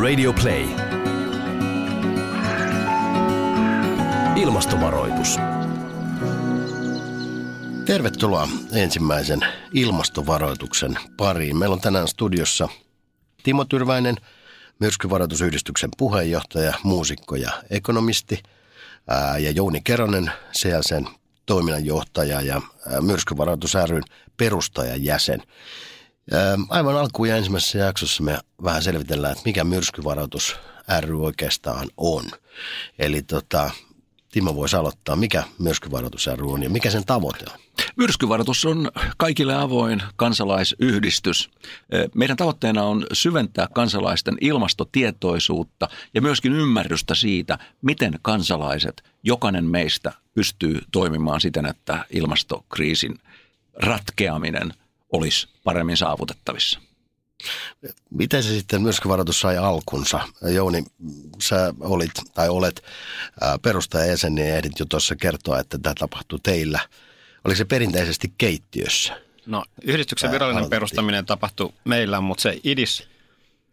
Radio Play. Ilmastovaroitus. Tervetuloa ensimmäisen ilmastovaroituksen pariin. Meillä on tänään studiossa Timo Tyrväinen, myrskyvaroitusyhdistyksen puheenjohtaja, muusikko ja ekonomisti, ja Jouni Keronen, CLCn toiminnanjohtaja ja myrskyvaroitus ryn perustajajäsen. Aivan alkuun ja ensimmäisessä jaksossa me vähän selvitellään, että mikä myrskyvaroitus ry oikeastaan on. Eli tota, Timo voisi aloittaa, mikä myrskyvaroitus ry on ja mikä sen tavoite on? Myrskyvaroitus on kaikille avoin kansalaisyhdistys. Meidän tavoitteena on syventää kansalaisten ilmastotietoisuutta ja myöskin ymmärrystä siitä, miten kansalaiset, jokainen meistä pystyy toimimaan siten, että ilmastokriisin ratkeaminen olisi paremmin saavutettavissa. Miten se sitten myrskyvaroitus sai alkunsa? Jouni, sä olit tai olet perustajajäsen ja ehdit jo tuossa kertoa, että tämä tapahtui teillä. Oliko se perinteisesti keittiössä? No yhdistyksen virallinen aloitettiin. perustaminen tapahtui meillä, mutta se idis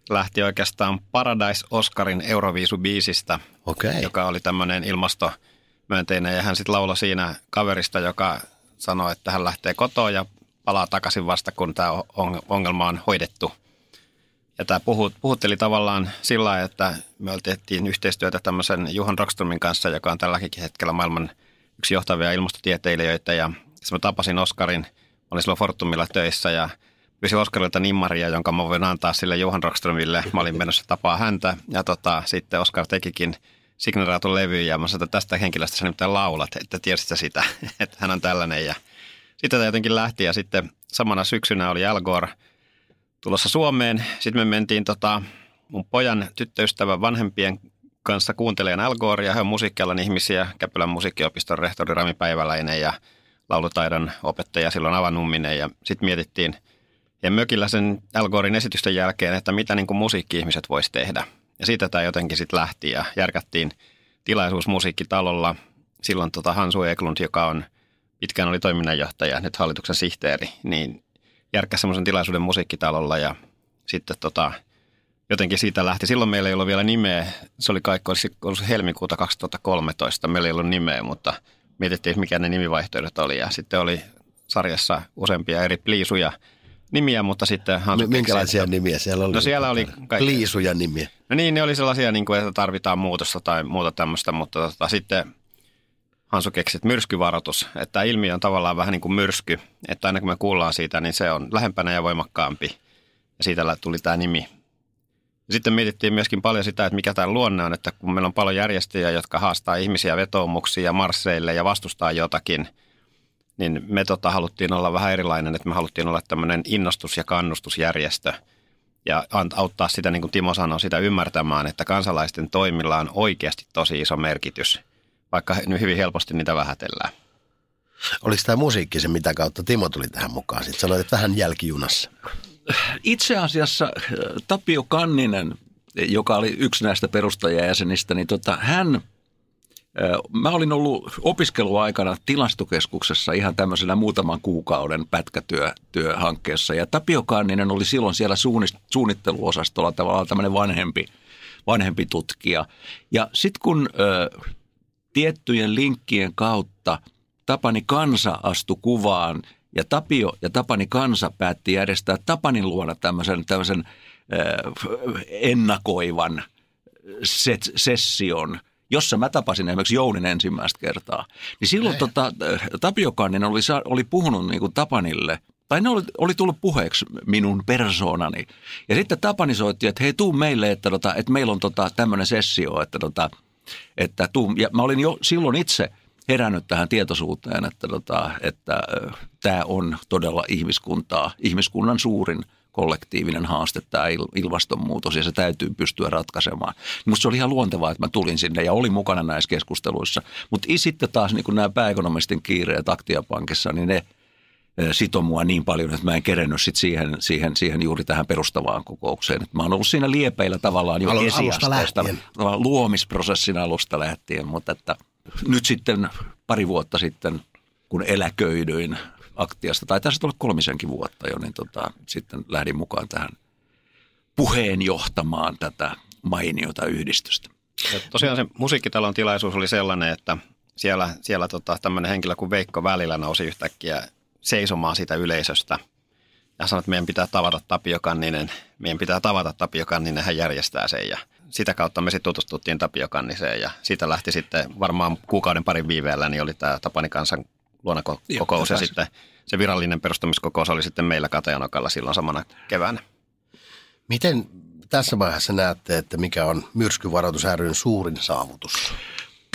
lähti oikeastaan Paradise Oscarin Euroviisu-biisistä, okay. joka oli tämmöinen ilmastomyönteinen. Ja hän sitten lauloi siinä kaverista, joka sanoi, että hän lähtee kotoa ja palaa takaisin vasta, kun tämä ongelma on hoidettu. Ja tämä puhutteli tavallaan sillä että me tehtiin yhteistyötä tämmöisen Juhan Rockströmin kanssa, joka on tälläkin hetkellä maailman yksi johtavia ilmastotieteilijöitä. Ja mä tapasin Oskarin, olin silloin Fortumilla töissä ja pyysin Oskarilta nimmaria, jonka mä voin antaa sille Juhan Rockströmille. Mä olin menossa tapaa häntä ja tota, sitten Oskar tekikin signeraatun levy ja mä sanoin, että tästä henkilöstä sä nimittäin laulat, että tiesit sitä, että hän on tällainen ja – sitten tämä jotenkin lähti ja sitten samana syksynä oli Al Gore tulossa Suomeen. Sitten me mentiin tota, mun pojan tyttöystävän vanhempien kanssa kuuntelemaan Al ja he on musiikkialan ihmisiä, Käpylän musiikkiopiston rehtori Rami Päiväläinen ja laulutaidon opettaja silloin Avanumminen ja sitten mietittiin ja mökillä sen Al Gorein esitysten jälkeen, että mitä niin kuin musiikki-ihmiset voisi tehdä. Ja siitä tämä jotenkin sitten lähti ja järkättiin tilaisuus musiikkitalolla. Silloin tota Hansu Eklund, joka on – pitkään oli toiminnanjohtaja, nyt hallituksen sihteeri, niin järkkäsi semmoisen tilaisuuden musiikkitalolla ja sitten tota, jotenkin siitä lähti. Silloin meillä ei ollut vielä nimeä. Se oli kaikki, olisi ollut helmikuuta 2013. Meillä ei ollut nimeä, mutta mietittiin, että mikä ne nimivaihtoehdot oli. Ja sitten oli sarjassa useampia eri pliisuja nimiä, mutta sitten... Hansu Minkälaisia keksi, nimiä siellä oli? No siellä oli... Kaikki. Pliisuja nimiä. No niin, ne oli sellaisia, niin kuin, että tarvitaan muutosta tai muuta tämmöistä, mutta tota, sitten Hansu keksi, että myrskyvaroitus, että tämä ilmiö on tavallaan vähän niin kuin myrsky, että aina kun me kuullaan siitä, niin se on lähempänä ja voimakkaampi. Ja siitä tuli tämä nimi. Sitten mietittiin myöskin paljon sitä, että mikä tämä luonne on, että kun meillä on paljon järjestöjä, jotka haastaa ihmisiä vetoomuksia ja marsseille ja vastustaa jotakin, niin me tota haluttiin olla vähän erilainen, että me haluttiin olla tämmöinen innostus- ja kannustusjärjestö ja auttaa sitä, niin kuin Timo sanoi, sitä ymmärtämään, että kansalaisten toimilla on oikeasti tosi iso merkitys – vaikka nyt hyvin helposti niitä vähätellään. Oliko tämä musiikki se, mitä kautta Timo tuli tähän mukaan? Sitten sanoit, että vähän jälkijunassa. Itse asiassa äh, Tapio Kanninen, joka oli yksi näistä perustajajäsenistä, niin tota, hän äh, Mä olin ollut opiskeluaikana tilastokeskuksessa ihan tämmöisellä muutaman kuukauden pätkätyöhankkeessa ja Tapio Kanninen oli silloin siellä suunnitteluosastolla tavallaan tämmöinen vanhempi, vanhempi tutkija. Ja sitten kun äh, tiettyjen linkkien kautta Tapani Kansa astui kuvaan ja Tapio ja Tapani Kansa päätti järjestää Tapanin luona tämmöisen, tämmöisen äh, ennakoivan set, session, jossa mä tapasin esimerkiksi Jounin ensimmäistä kertaa. Niin silloin tota, Tapio Kanninen oli, oli puhunut niin kuin Tapanille tai ne oli, oli tullut puheeksi minun persoonani. Ja sitten Tapani soitti, että hei, tuu meille, että, tota, että meillä on tota, tämmöinen sessio, että tota, että tuu, ja mä olin jo silloin itse herännyt tähän tietoisuuteen, että, tota, että tämä on todella ihmiskuntaa, ihmiskunnan suurin kollektiivinen haaste, tämä ilmastonmuutos, ja se täytyy pystyä ratkaisemaan. Minusta se oli ihan luontevaa, että mä tulin sinne ja olin mukana näissä keskusteluissa. Mutta sitten taas niin nämä pääekonomistin kiireet Aktiapankissa, niin ne – sito mua niin paljon, että mä en kerennyt sit siihen, siihen, siihen juuri tähän perustavaan kokoukseen. Et mä oon ollut siinä liepeillä tavallaan jo esiasteesta, luomisprosessin alusta lähtien, mutta että nyt sitten pari vuotta sitten, kun eläköidyin aktiasta, tai tässä olla kolmisenkin vuotta jo, niin tota, sitten lähdin mukaan tähän puheenjohtamaan tätä mainiota yhdistystä. Ja tosiaan se musiikkitalon tilaisuus oli sellainen, että siellä, siellä tota, tämmöinen henkilö kuin Veikko Välillä nousi yhtäkkiä seisomaan sitä yleisöstä. Ja sanoi, että meidän pitää tavata Tapio Kanninen, meidän pitää tavata Tapio Kanninen, hän järjestää sen. Ja sitä kautta me sitten tutustuttiin Tapio Kanniseen. Ja siitä lähti sitten varmaan kuukauden parin viiveellä, niin oli tämä Tapani kansan luonakokous ja sitten se virallinen perustamiskokous oli sitten meillä Katajanokalla silloin samana keväänä. Miten tässä vaiheessa näette, että mikä on myrskyvaroitus ryn suurin saavutus?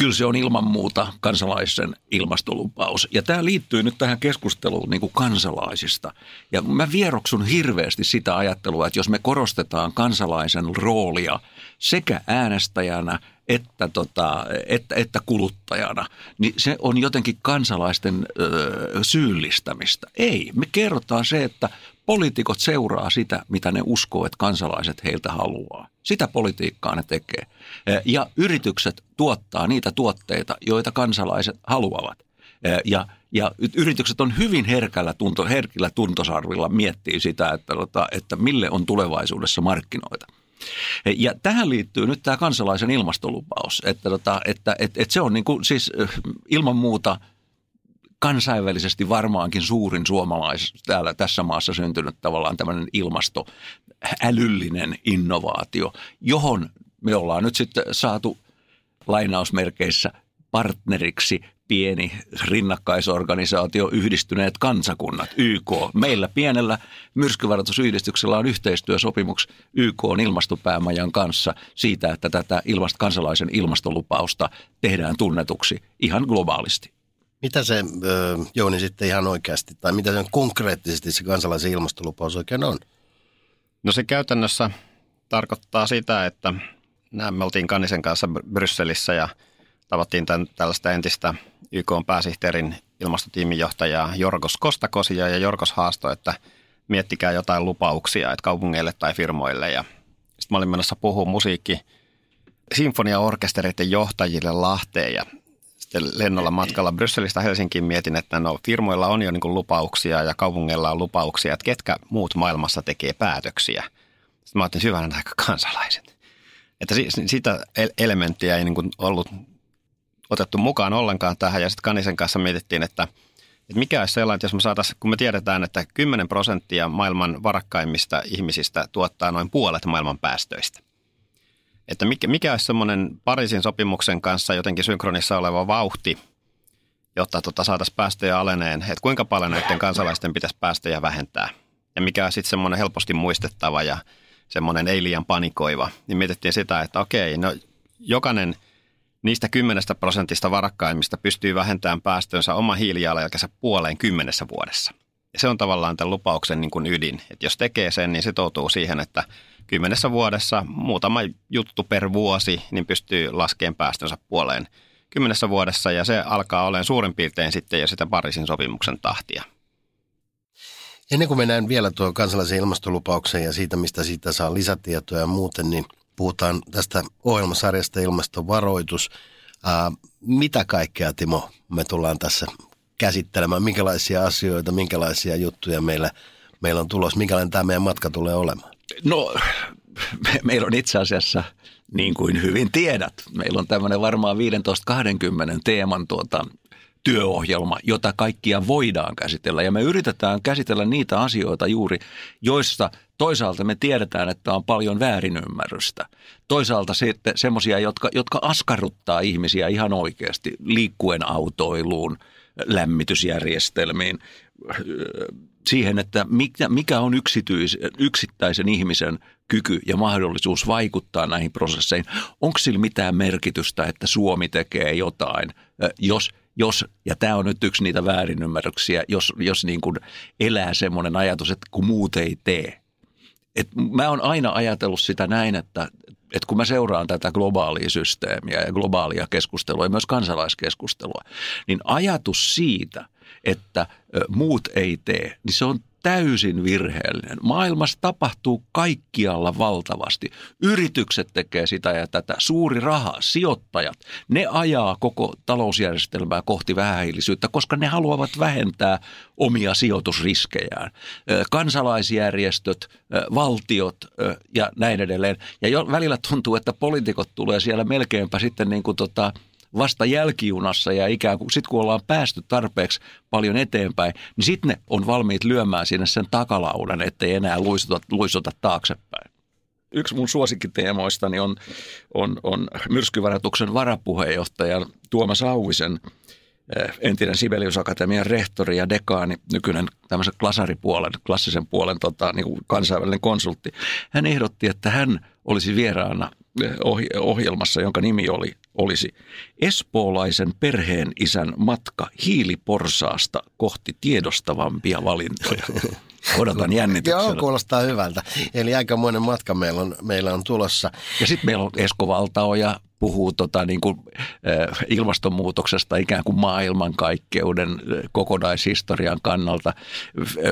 Kyllä se on ilman muuta kansalaisen ilmastolupaus. Ja tämä liittyy nyt tähän keskusteluun niin kuin kansalaisista. Ja mä vieroksun hirveästi sitä ajattelua, että jos me korostetaan kansalaisen roolia sekä äänestäjänä että, tota, että, että kuluttajana, niin se on jotenkin kansalaisten ö, syyllistämistä. Ei, me kerrotaan se, että poliitikot seuraa sitä, mitä ne uskoo, että kansalaiset heiltä haluaa. Sitä politiikkaa ne tekee. Ja yritykset tuottaa niitä tuotteita, joita kansalaiset haluavat. Ja, ja yritykset on hyvin herkällä tunto, herkillä tuntosarvilla miettii sitä, että, tota, että mille on tulevaisuudessa markkinoita. Ja tähän liittyy nyt tämä kansalaisen ilmastolupaus, että, tota, että, että, että se on niin kuin, siis ilman muuta – kansainvälisesti varmaankin suurin suomalais täällä tässä maassa syntynyt tavallaan tämmöinen ilmasto, älyllinen innovaatio, johon me ollaan nyt sitten saatu lainausmerkeissä partneriksi pieni rinnakkaisorganisaatio Yhdistyneet kansakunnat, YK. Meillä pienellä myrskyvaroitusyhdistyksellä on yhteistyösopimus YK on ilmastopäämajan kanssa siitä, että tätä ilmast- kansalaisen ilmastolupausta tehdään tunnetuksi ihan globaalisti. Mitä se, Jouni, sitten ihan oikeasti, tai mitä se konkreettisesti se kansalaisen ilmastolupaus oikein on? No se käytännössä tarkoittaa sitä, että me oltiin Kannisen kanssa Brysselissä ja tavattiin tämän, tällaista entistä YK pääsihteerin ilmastotiimin johtajaa Jorgos Kostakosia ja Jorgos haastoi, että miettikää jotain lupauksia että kaupungeille tai firmoille ja sitten mä olin menossa puhua musiikki sinfoniaorkestereiden johtajille Lahteen ja sitten lennolla matkalla Brysselistä Helsinkiin mietin, että no firmoilla on jo niin kuin lupauksia ja kaupungeilla on lupauksia, että ketkä muut maailmassa tekee päätöksiä. Sitten mä ajattelin syvänä aika kansalaiset. Että sitä elementtiä ei niin kuin ollut otettu mukaan ollenkaan tähän ja sitten Kanisen kanssa mietittiin, että, että mikä olisi sellainen, että jos me saataisiin, kun me tiedetään, että 10 prosenttia maailman varakkaimmista ihmisistä tuottaa noin puolet maailman päästöistä – että mikä, mikä olisi semmoinen Pariisin sopimuksen kanssa jotenkin synkronissa oleva vauhti, jotta tota saataisiin päästöjä aleneen, että kuinka paljon näiden kansalaisten pitäisi päästöjä vähentää. Ja mikä on sitten semmoinen helposti muistettava ja semmoinen ei liian panikoiva, niin mietittiin sitä, että okei, no jokainen niistä kymmenestä prosentista varakkaimmista pystyy vähentämään päästönsä oma hiilijalanjälkensä puoleen kymmenessä vuodessa. Ja se on tavallaan tämän lupauksen niin kuin ydin, että jos tekee sen, niin sitoutuu siihen, että kymmenessä vuodessa muutama juttu per vuosi, niin pystyy laskemaan päästönsä puoleen kymmenessä vuodessa ja se alkaa olemaan suurin piirtein sitten jo sitä Pariisin sopimuksen tahtia. Ennen kuin mennään vielä tuo kansallisen ilmastolupauksen ja siitä, mistä siitä saa lisätietoja ja muuten, niin puhutaan tästä ohjelmasarjasta Ilmastovaroitus. Ää, mitä kaikkea, Timo, me tullaan tässä käsittelemään? Minkälaisia asioita, minkälaisia juttuja meillä, meillä on tulossa? Minkälainen tämä meidän matka tulee olemaan? No, me, meillä on itse asiassa, niin kuin hyvin tiedät, meillä on tämmöinen varmaan 15-20 teeman tuota, työohjelma, jota kaikkia voidaan käsitellä. Ja me yritetään käsitellä niitä asioita juuri, joissa toisaalta me tiedetään, että on paljon väärinymmärrystä. Toisaalta sitten semmoisia, jotka, jotka askarruttaa ihmisiä ihan oikeasti liikkuen autoiluun, lämmitysjärjestelmiin, siihen, että mikä, mikä on yksityis, yksittäisen ihmisen kyky ja mahdollisuus vaikuttaa näihin prosesseihin. Onko sillä mitään merkitystä, että Suomi tekee jotain, jos, jos ja tämä on nyt yksi niitä väärinymmärryksiä, jos, jos niin kuin elää semmoinen ajatus, että kun muut ei tee. Et mä oon aina ajatellut sitä näin, että, että kun mä seuraan tätä globaalia systeemiä ja globaalia keskustelua ja myös kansalaiskeskustelua, niin ajatus siitä – että muut ei tee, niin se on täysin virheellinen. Maailmassa tapahtuu kaikkialla valtavasti. Yritykset tekee sitä ja tätä. Suuri raha, sijoittajat, ne ajaa koko talousjärjestelmää kohti vähähiilisyyttä, koska ne haluavat vähentää omia sijoitusriskejään. Kansalaisjärjestöt, valtiot ja näin edelleen. Ja jo välillä tuntuu, että poliitikot tulee siellä melkeinpä sitten niin kuin tota, vasta jälkijunassa ja ikään kuin sitten kun ollaan päästy tarpeeksi paljon eteenpäin, niin sitten ne on valmiit lyömään sinne sen takalaudan, ettei enää luisuta, luisuta taaksepäin. Yksi mun suosikkiteemoistani on, on, on myrskyvaratuksen varapuheenjohtajan Tuomas Auvisen eh, entinen Sibelius Akatemian rehtori ja dekaani, nykyinen tämmöisen klasaripuolen, klassisen puolen tota, niin kuin kansainvälinen konsultti. Hän ehdotti, että hän olisi vieraana ohjelmassa, jonka nimi oli, olisi Espoolaisen perheen isän matka hiiliporsaasta kohti tiedostavampia valintoja. Odotan jännityksellä. Joo, kuulostaa hyvältä. Eli aikamoinen matka meillä on, meillä on tulossa. Ja sitten meillä on Esko Valtaoja, puhuu tota, niin kuin, äh, ilmastonmuutoksesta ikään kuin maailmankaikkeuden äh, kokonaishistorian kannalta.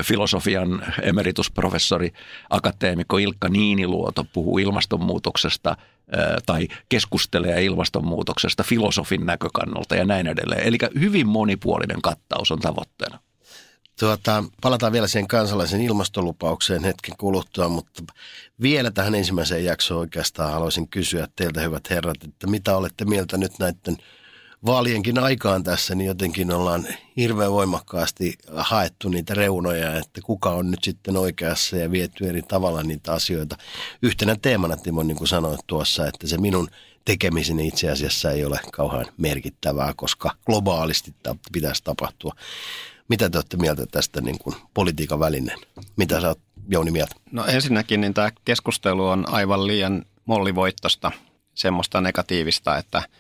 Filosofian emeritusprofessori, akateemikko Ilkka Niiniluoto puhuu ilmastonmuutoksesta – tai keskustelee ilmastonmuutoksesta filosofin näkökannalta ja näin edelleen. Eli hyvin monipuolinen kattaus on tavoitteena. Tuota, palataan vielä siihen kansalaisen ilmastolupaukseen hetken kuluttua, mutta vielä tähän ensimmäiseen jaksoon oikeastaan haluaisin kysyä teiltä hyvät herrat, että mitä olette mieltä nyt näiden – vaalienkin aikaan tässä, niin jotenkin ollaan hirveän voimakkaasti haettu niitä reunoja, että kuka on nyt sitten oikeassa ja viety eri tavalla niitä asioita. Yhtenä teemana, Timo, niin kuin sanoit tuossa, että se minun tekemiseni itse asiassa ei ole kauhean merkittävää, koska globaalisti pitäisi tapahtua. Mitä te olette mieltä tästä niin kuin politiikan välineen? Mitä sä oot, Jouni, mieltä? No ensinnäkin niin tämä keskustelu on aivan liian mollivoittosta, semmoista negatiivista, että –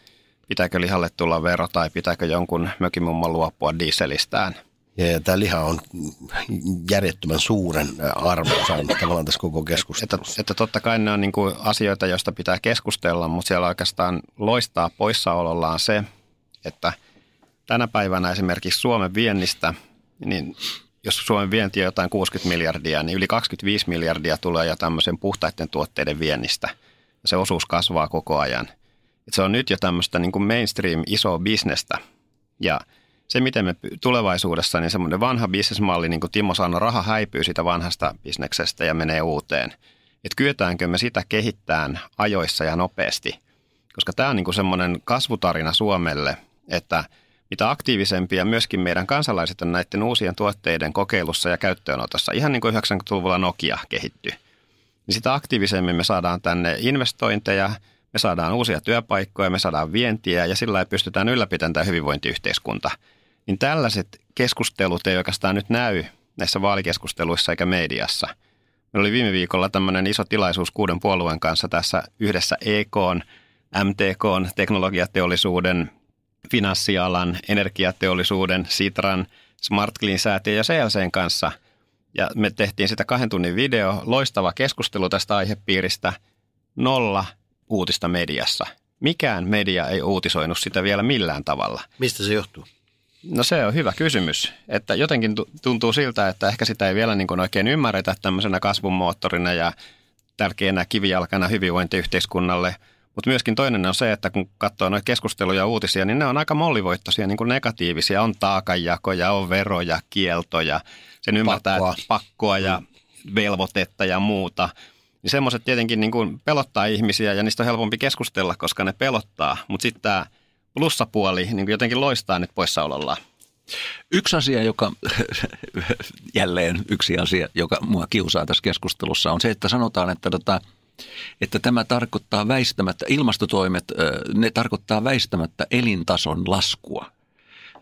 pitääkö lihalle tulla vero tai pitääkö jonkun mökimumman luopua dieselistään. Ja, tämä liha on järjettömän suuren arvo saanut tavallaan tässä koko keskustelussa. Että, että totta kai ne on niin kuin asioita, joista pitää keskustella, mutta siellä oikeastaan loistaa poissaolollaan se, että tänä päivänä esimerkiksi Suomen viennistä, niin jos Suomen vienti on jotain 60 miljardia, niin yli 25 miljardia tulee jo tämmöisen puhtaiden tuotteiden viennistä. Se osuus kasvaa koko ajan – että se on nyt jo tämmöistä niin kuin mainstream isoa bisnestä. Ja se, miten me tulevaisuudessa, niin semmoinen vanha bisnesmalli, niin kuin Timo sanoi, raha häipyy siitä vanhasta bisneksestä ja menee uuteen. Että kyetäänkö me sitä kehittämään ajoissa ja nopeasti. Koska tämä on niin kuin semmoinen kasvutarina Suomelle, että mitä aktiivisempia myöskin meidän kansalaiset on näiden uusien tuotteiden kokeilussa ja käyttöönotossa, ihan niin kuin 90-luvulla Nokia kehittyi, niin sitä aktiivisemmin me saadaan tänne investointeja – me saadaan uusia työpaikkoja, me saadaan vientiä ja sillä pystytään ylläpitämään tämä hyvinvointiyhteiskunta. Niin tällaiset keskustelut ei oikeastaan nyt näy näissä vaalikeskusteluissa eikä mediassa. Meillä oli viime viikolla tämmöinen iso tilaisuus kuuden puolueen kanssa tässä yhdessä EK, MTK, teknologiateollisuuden, finanssialan, energiateollisuuden, Sitran, Smart Clean-säätiön ja CLCn kanssa. Ja me tehtiin sitä kahden tunnin video, loistava keskustelu tästä aihepiiristä, nolla uutista mediassa. Mikään media ei uutisoinut sitä vielä millään tavalla. Mistä se johtuu? No se on hyvä kysymys. Että jotenkin tuntuu siltä, että ehkä sitä ei vielä niin kuin oikein ymmärretä tämmöisenä kasvun moottorina ja tärkeänä kivijalkana hyvinvointiyhteiskunnalle. Mutta myöskin toinen on se, että kun katsoo noita keskusteluja ja uutisia, niin ne on aika mollivoittoisia, niin kuin negatiivisia. On taakanjakoja, on veroja, kieltoja, sen ymmärtää pakkoa, pakkoa ja velvoitetta ja muuta – niin semmoiset tietenkin niin kuin pelottaa ihmisiä ja niistä on helpompi keskustella, koska ne pelottaa. Mutta sitten tämä plussapuoli niin kuin jotenkin loistaa nyt poissaolollaan. Yksi asia, joka, jälleen yksi asia, joka mua kiusaa tässä keskustelussa, on se, että sanotaan, että, tota, että tämä tarkoittaa väistämättä, ilmastotoimet, ne tarkoittaa väistämättä elintason laskua.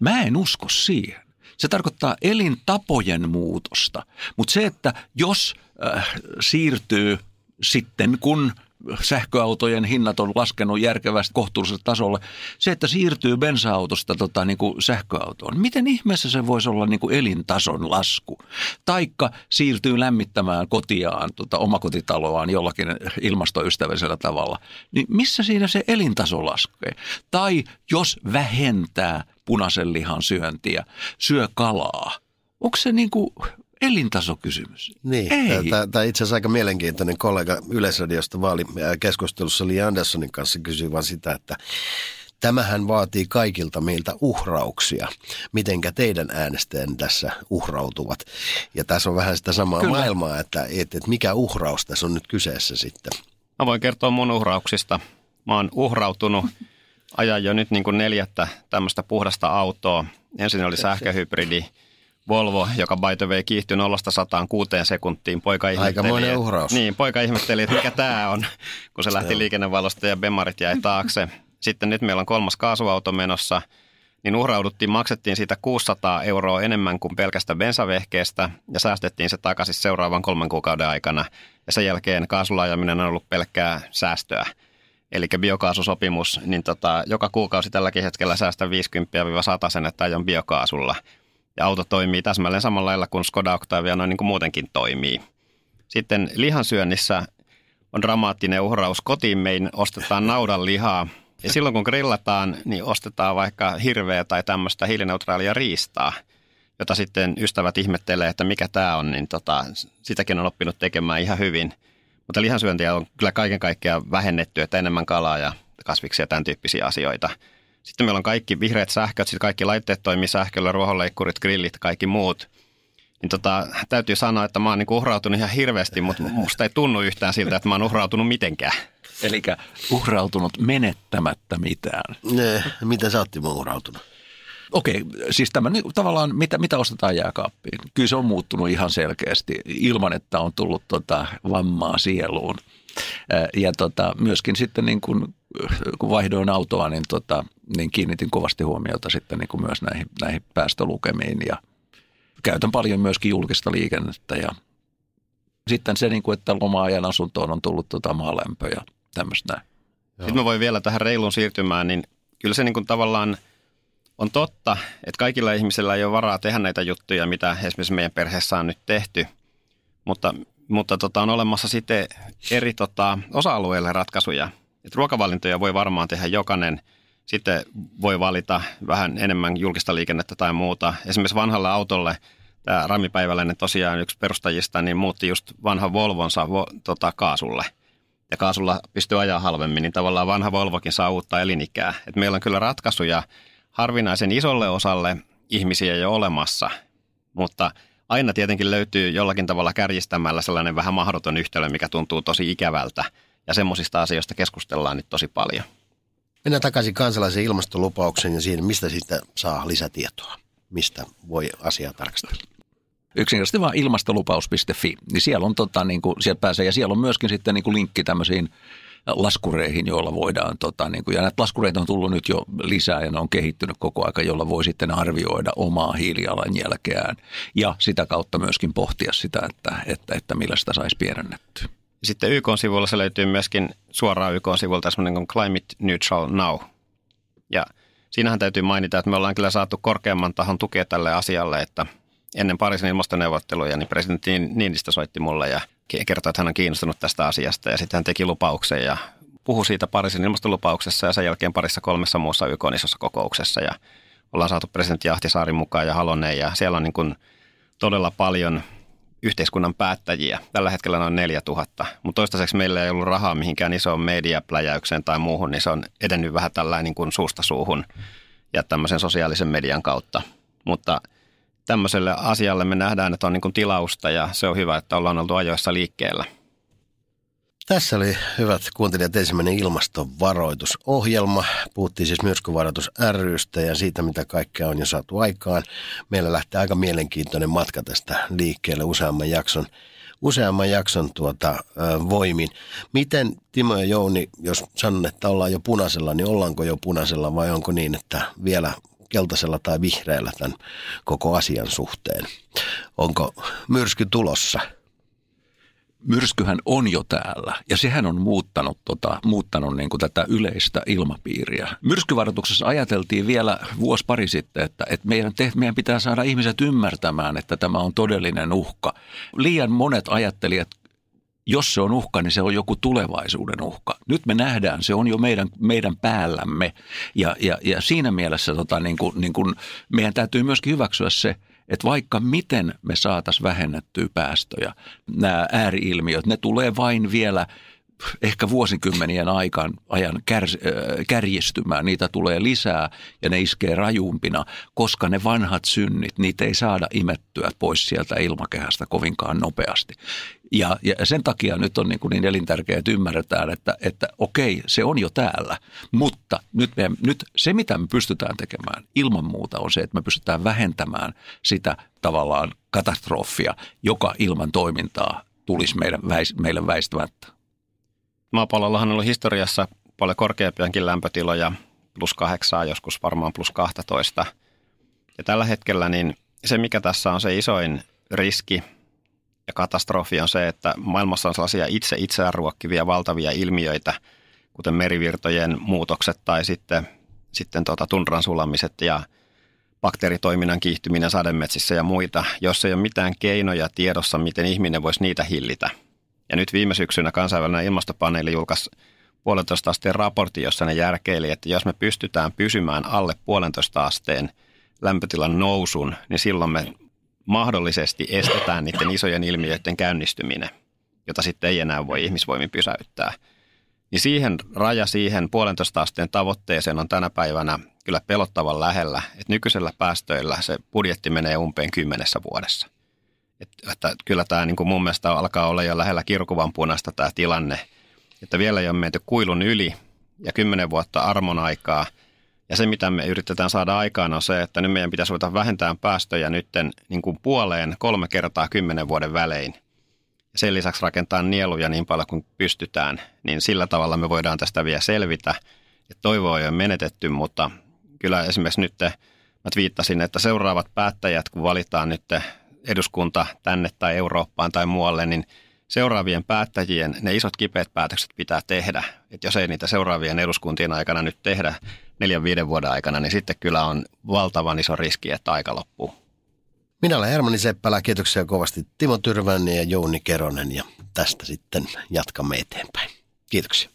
Mä en usko siihen. Se tarkoittaa elintapojen muutosta. Mutta se, että jos äh, siirtyy sitten kun sähköautojen hinnat on laskenut järkevästi kohtuulliselle tasolle. Se, että siirtyy bensa-autosta tota, niin kuin sähköautoon, miten ihmeessä se voisi olla niin kuin elintason lasku? Taikka siirtyy lämmittämään kotiaan, tota, omakotitaloaan jollakin ilmastoystävällisellä tavalla. Niin missä siinä se elintaso laskee? Tai jos vähentää punaisen lihan syöntiä, syö kalaa. Onko se niin kuin elintasokysymys. Niin, tämä itse asiassa aika mielenkiintoinen kollega Yleisradiosta vaalikeskustelussa Li Anderssonin kanssa kysyi vain sitä, että Tämähän vaatii kaikilta meiltä uhrauksia. Mitenkä teidän äänestäjän tässä uhrautuvat? Ja tässä on vähän sitä samaa Kyllä. maailmaa, että, että, että mikä uhraus tässä on nyt kyseessä sitten. Mä voin kertoa mun uhrauksista. Mä oon uhrautunut ajan jo nyt niin kuin neljättä tämmöistä puhdasta autoa. Ensin oli sähköhybridi Volvo, joka by the way kiihtyi 0 106 sekuntiin. Poika ihmetteli, uhraus. Niin, poika ihmetteli, että mikä tämä on, kun se lähti liikennevalosta ja bemarit jäi taakse. Sitten nyt meillä on kolmas kaasuauto menossa, niin uhrauduttiin, maksettiin siitä 600 euroa enemmän kuin pelkästä bensavehkeestä ja säästettiin se takaisin seuraavan kolmen kuukauden aikana. Ja sen jälkeen kaasulaajaminen on ollut pelkkää säästöä. Eli biokaasusopimus, niin tota, joka kuukausi tälläkin hetkellä säästä 50-100 sen, että ajon biokaasulla. Ja auto toimii täsmälleen samalla lailla kuin Skoda Octavia noin niin kuin muutenkin toimii. Sitten lihansyönnissä on dramaattinen uhraus. Kotiin mein ostetaan naudan lihaa ja silloin kun grillataan, niin ostetaan vaikka hirveä tai tämmöistä hiilineutraalia riistaa, jota sitten ystävät ihmettelee, että mikä tämä on, niin tota, sitäkin on oppinut tekemään ihan hyvin. Mutta lihansyöntiä on kyllä kaiken kaikkiaan vähennetty, että enemmän kalaa ja kasviksia ja tämän tyyppisiä asioita. Sitten meillä on kaikki vihreät sähköt, sitten kaikki laitteet toimii sähköllä, ruohonleikkurit, grillit, kaikki muut. Niin tota, täytyy sanoa, että mä oon niin uhrautunut ihan hirveästi, mutta musta ei tunnu yhtään siltä, että mä oon uhrautunut mitenkään. Eli uhrautunut menettämättä mitään. Ne, mitä sä oot uhrautunut? Okei, siis tämä niin, tavallaan, mitä, mitä ostetaan jääkaappiin? Kyllä se on muuttunut ihan selkeästi ilman, että on tullut tota, vammaa sieluun. Ja tota, myöskin sitten niin kun, kun vaihdoin autoa, niin, tota, niin kiinnitin kovasti huomiota sitten niin kuin myös näihin, näihin päästölukemiin. Ja käytän paljon myöskin julkista liikennettä ja sitten se, niin kuin, että loma-ajan asuntoon on tullut tota maalämpö ja tämmöistä näin. Sitten mä voin vielä tähän reilun siirtymään, niin kyllä se niin kuin tavallaan on totta, että kaikilla ihmisillä ei ole varaa tehdä näitä juttuja, mitä esimerkiksi meidän perheessä on nyt tehty, mutta, mutta tota, on olemassa sitten eri tota, osa-alueille ratkaisuja. Et ruokavalintoja voi varmaan tehdä jokainen, sitten voi valita vähän enemmän julkista liikennettä tai muuta. Esimerkiksi vanhalle autolle tämä Rami Päiväläinen tosiaan yksi perustajista, niin muutti just vanhan Volvonsa vo, tota, kaasulle – ja kaasulla pystyy ajaa halvemmin, niin tavallaan vanha Volvokin saa uutta elinikää. Et meillä on kyllä ratkaisuja harvinaisen isolle osalle ihmisiä jo olemassa, mutta aina tietenkin löytyy jollakin tavalla kärjistämällä sellainen vähän mahdoton yhtälö, mikä tuntuu tosi ikävältä. Ja semmoisista asioista keskustellaan nyt tosi paljon. Mennään takaisin kansalaisen ilmastolupauksen ja siihen, mistä siitä saa lisätietoa. Mistä voi asiaa tarkastella? yksinkertaisesti vaan ilmastolupaus.fi, niin siellä on tota, niin kuin, siellä pääsee ja siellä on myöskin sitten niin kuin linkki tämmöisiin laskureihin, joilla voidaan, tota, niin kuin, ja näitä laskureita on tullut nyt jo lisää ja ne on kehittynyt koko aika, jolla voi sitten arvioida omaa hiilijalanjälkeään ja sitä kautta myöskin pohtia sitä, että, että, että millä sitä saisi pienennettyä. Sitten YK-sivuilla se löytyy myöskin suoraan YK-sivulta semmoinen kuin Climate Neutral Now. Ja siinähän täytyy mainita, että me ollaan kyllä saatu korkeamman tahon tukea tälle asialle, että ennen Pariisin ilmastoneuvotteluja, niin presidentti Niinistö soitti mulle ja kertoi, että hän on kiinnostunut tästä asiasta. Ja sitten hän teki lupauksen ja puhui siitä Pariisin ilmastolupauksessa ja sen jälkeen parissa kolmessa muussa YK isossa kokouksessa. Ja ollaan saatu presidentti Ahtisaari mukaan ja Halonen ja siellä on niin kuin todella paljon yhteiskunnan päättäjiä. Tällä hetkellä noin 4000, mutta toistaiseksi meillä ei ollut rahaa mihinkään isoon mediapläjäykseen tai muuhun, niin se on edennyt vähän tällainen niin kuin suusta suuhun ja tämmöisen sosiaalisen median kautta. Mutta – tämmöiselle asialle me nähdään, että on niin kuin tilausta ja se on hyvä, että ollaan oltu ajoissa liikkeellä. Tässä oli hyvät kuuntelijat ensimmäinen ilmastovaroitusohjelma. Puhuttiin siis myrskyvaroitus rystä ja siitä, mitä kaikkea on jo saatu aikaan. Meillä lähtee aika mielenkiintoinen matka tästä liikkeelle useamman jakson, useamman jakson tuota, voimin. Miten Timo ja Jouni, jos sanon, että ollaan jo punaisella, niin ollaanko jo punaisella vai onko niin, että vielä keltaisella tai vihreällä tämän koko asian suhteen. Onko myrsky tulossa? Myrskyhän on jo täällä ja sehän on muuttanut, tota, muuttanut niin kuin tätä yleistä ilmapiiriä. Myrskyvaroituksessa ajateltiin vielä vuosi pari sitten, että, että meidän, te, meidän pitää saada ihmiset ymmärtämään, että tämä on todellinen uhka. Liian monet ajattelijat jos se on uhka, niin se on joku tulevaisuuden uhka. Nyt me nähdään, se on jo meidän, meidän päällämme ja, ja, ja siinä mielessä tota, niin kuin, niin kuin meidän täytyy myöskin hyväksyä se, että vaikka miten me saataisiin vähennettyä päästöjä, nämä ääriilmiöt, ne tulee vain vielä – ehkä vuosikymmenien aikaan ajan kär, kärjistymään. Niitä tulee lisää ja ne iskee rajumpina, koska ne vanhat synnit, niitä ei saada imettyä pois sieltä ilmakehästä kovinkaan nopeasti. Ja, ja sen takia nyt on niin, kuin niin elintärkeää, että ymmärretään, että, että okei, se on jo täällä, mutta nyt, me, nyt se, mitä me pystytään tekemään ilman muuta on se, että me pystytään vähentämään sitä tavallaan katastrofia, joka ilman toimintaa tulisi meidän, meille väistämättä. Maapallollahan on ollut historiassa paljon korkeampiakin lämpötiloja, plus kahdeksaa, joskus varmaan plus 12. Ja tällä hetkellä niin se, mikä tässä on se isoin riski ja katastrofi on se, että maailmassa on sellaisia itse itseään ruokkivia valtavia ilmiöitä, kuten merivirtojen muutokset tai sitten, sitten tuota tundran sulamiset ja bakteeritoiminnan kiihtyminen sademetsissä ja muita, jos ei ole mitään keinoja tiedossa, miten ihminen voisi niitä hillitä – ja nyt viime syksynä kansainvälinen ilmastopaneeli julkaisi puolentoista asteen raportti, jossa ne järkeili, että jos me pystytään pysymään alle puolentoista asteen lämpötilan nousun, niin silloin me mahdollisesti estetään niiden isojen ilmiöiden käynnistyminen, jota sitten ei enää voi ihmisvoimin pysäyttää. Niin siihen raja siihen puolentoista asteen tavoitteeseen on tänä päivänä kyllä pelottavan lähellä, että nykyisellä päästöillä se budjetti menee umpeen kymmenessä vuodessa. Että, että kyllä tämä niin kuin mun mielestä alkaa olla jo lähellä kirkuvan punaista tämä tilanne, että vielä ei ole menty kuilun yli ja kymmenen vuotta armon aikaa. Ja se, mitä me yritetään saada aikaan, on se, että nyt meidän pitäisi ruveta vähentämään päästöjä nytten niin kuin puoleen kolme kertaa kymmenen vuoden välein. Ja sen lisäksi rakentaa nieluja niin paljon kuin pystytään, niin sillä tavalla me voidaan tästä vielä selvitä. Ja toivoa ei ole menetetty, mutta kyllä esimerkiksi nyt mä viittasin, että seuraavat päättäjät, kun valitaan nyt eduskunta tänne tai Eurooppaan tai muualle, niin seuraavien päättäjien ne isot kipeät päätökset pitää tehdä. Et jos ei niitä seuraavien eduskuntien aikana nyt tehdä neljän viiden vuoden aikana, niin sitten kyllä on valtavan iso riski, että aika loppuu. Minä olen Hermanni Seppälä, kiitoksia kovasti Timo Tyrvänen ja Jouni Keronen ja tästä sitten jatkamme eteenpäin. Kiitoksia.